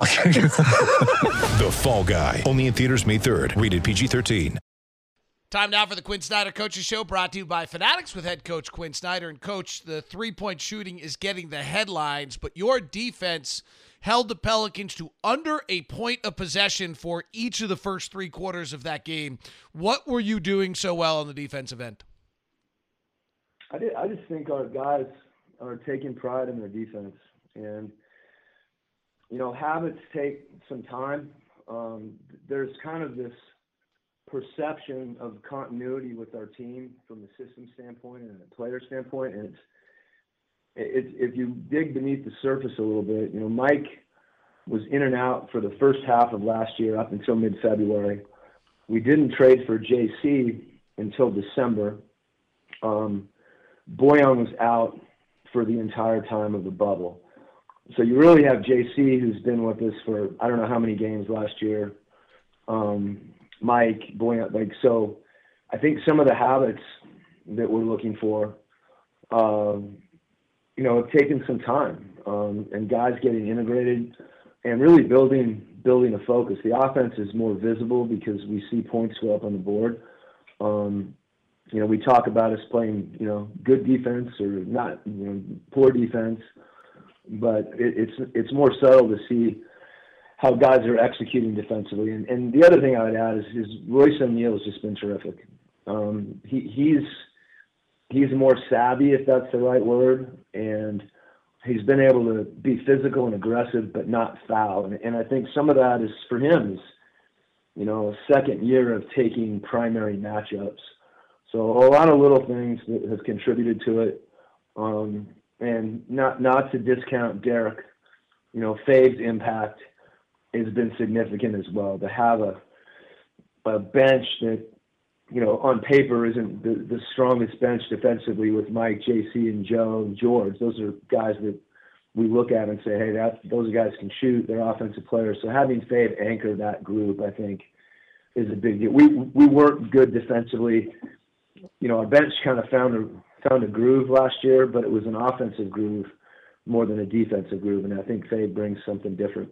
The Fall Guy. Only in theaters May 3rd. Rated PG-13. Time now for the Quin Snyder Coaches Show, brought to you by Fanatics with head coach Quin Snyder. And coach, the three-point shooting is getting the headlines, but your defense held the Pelicans to under a point of possession for each of the first three quarters of that game. What were you doing so well on the defensive end? I, did, I just think our guys are taking pride in their defense, and you know habits take some time. Um, there's kind of this perception of continuity with our team from the system standpoint and the player standpoint, and it's it's if you dig beneath the surface a little bit, you know, Mike was in and out for the first half of last year up until mid-February. We didn't trade for JC until December. Um, Bojan was out for the entire time of the bubble. So you really have JC, who's been with us for I don't know how many games last year. Um, Mike, Bojan, like so. I think some of the habits that we're looking for, um, you know, have taken some time, um, and guys getting integrated and really building building a focus. The offense is more visible because we see points go up on the board. Um, you know, we talk about us playing, you know, good defense or not, you know, poor defense, but it, it's it's more subtle to see how guys are executing defensively. And, and the other thing I would add is, is Royce O'Neale has just been terrific. Um, he, he's he's more savvy, if that's the right word, and he's been able to be physical and aggressive, but not foul. And, and I think some of that is for him is, you know, a second year of taking primary matchups. So a lot of little things that have contributed to it, um, and not not to discount Derrick. You know, Fave's impact has been significant as well. To have a a bench that you know on paper isn't the, the strongest bench defensively with Mike, JC, and Joe and George. Those are guys that we look at and say, hey, that those guys can shoot. They're offensive players. So having Fave anchor that group, I think, is a big deal. We we weren't good defensively you know, our bench kind of found a found a groove last year, but it was an offensive groove more than a defensive groove, and I think Faye brings something different.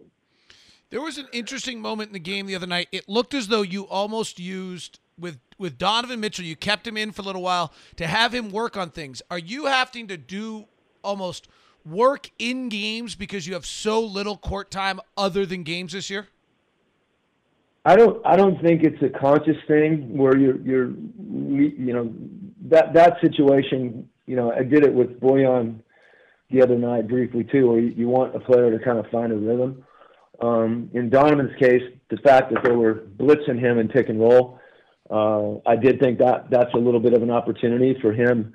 There was an interesting moment in the game the other night. It looked as though you almost used with with Donovan Mitchell. You kept him in for a little while to have him work on things. Are you having to do almost work in games because you have so little court time other than games this year? I don't. I don't think it's a conscious thing where you're. You're. You know, that that situation. You know, I did it with Bojan the other night briefly too, where you, you want a player to kind of find a rhythm. Um, in Donovan's case, the fact that they were blitzing him and pick and roll, uh, I did think that that's a little bit of an opportunity for him.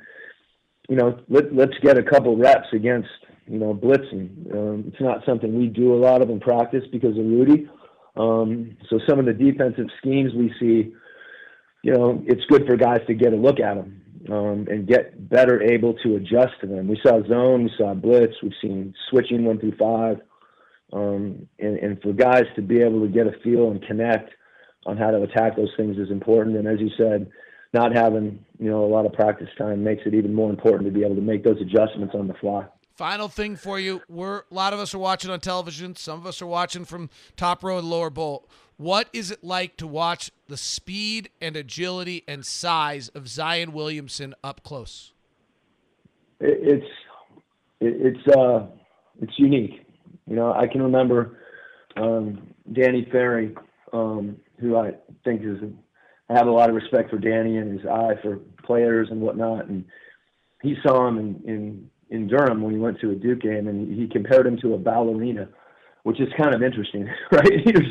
You know, let, let's get a couple reps against you know blitzing. Um, it's not something we do a lot of in practice because of Rudy. Um, so some of the defensive schemes we see, you know, it's good for guys to get a look at them um, and get better able to adjust to them. We saw zone, we saw blitz, we've seen switching one through five, um, and, and for guys to be able to get a feel and connect on how to attack those things is important. And as you said, not having you know a lot of practice time makes it even more important to be able to make those adjustments on the fly. Final thing for you: We're a lot of us are watching on television. Some of us are watching from top row and lower bowl. What is it like to watch the speed and agility and size of Zion Williamson up close? It's it's uh it's unique. You know, I can remember um, Danny Ferry, um, who I think is I have a lot of respect for Danny and his eye for players and whatnot, and he saw him in, in in Durham when he went to a Duke game, and he compared him to a ballerina, which is kind of interesting, right? Here's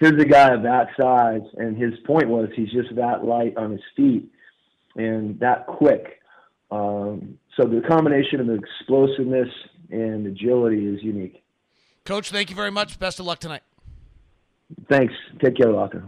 here's a guy of that size, and his point was he's just that light on his feet and that quick. Um, so the combination of the explosiveness and agility is unique. Coach, thank you very much. Best of luck tonight. Thanks. Take care, Locker.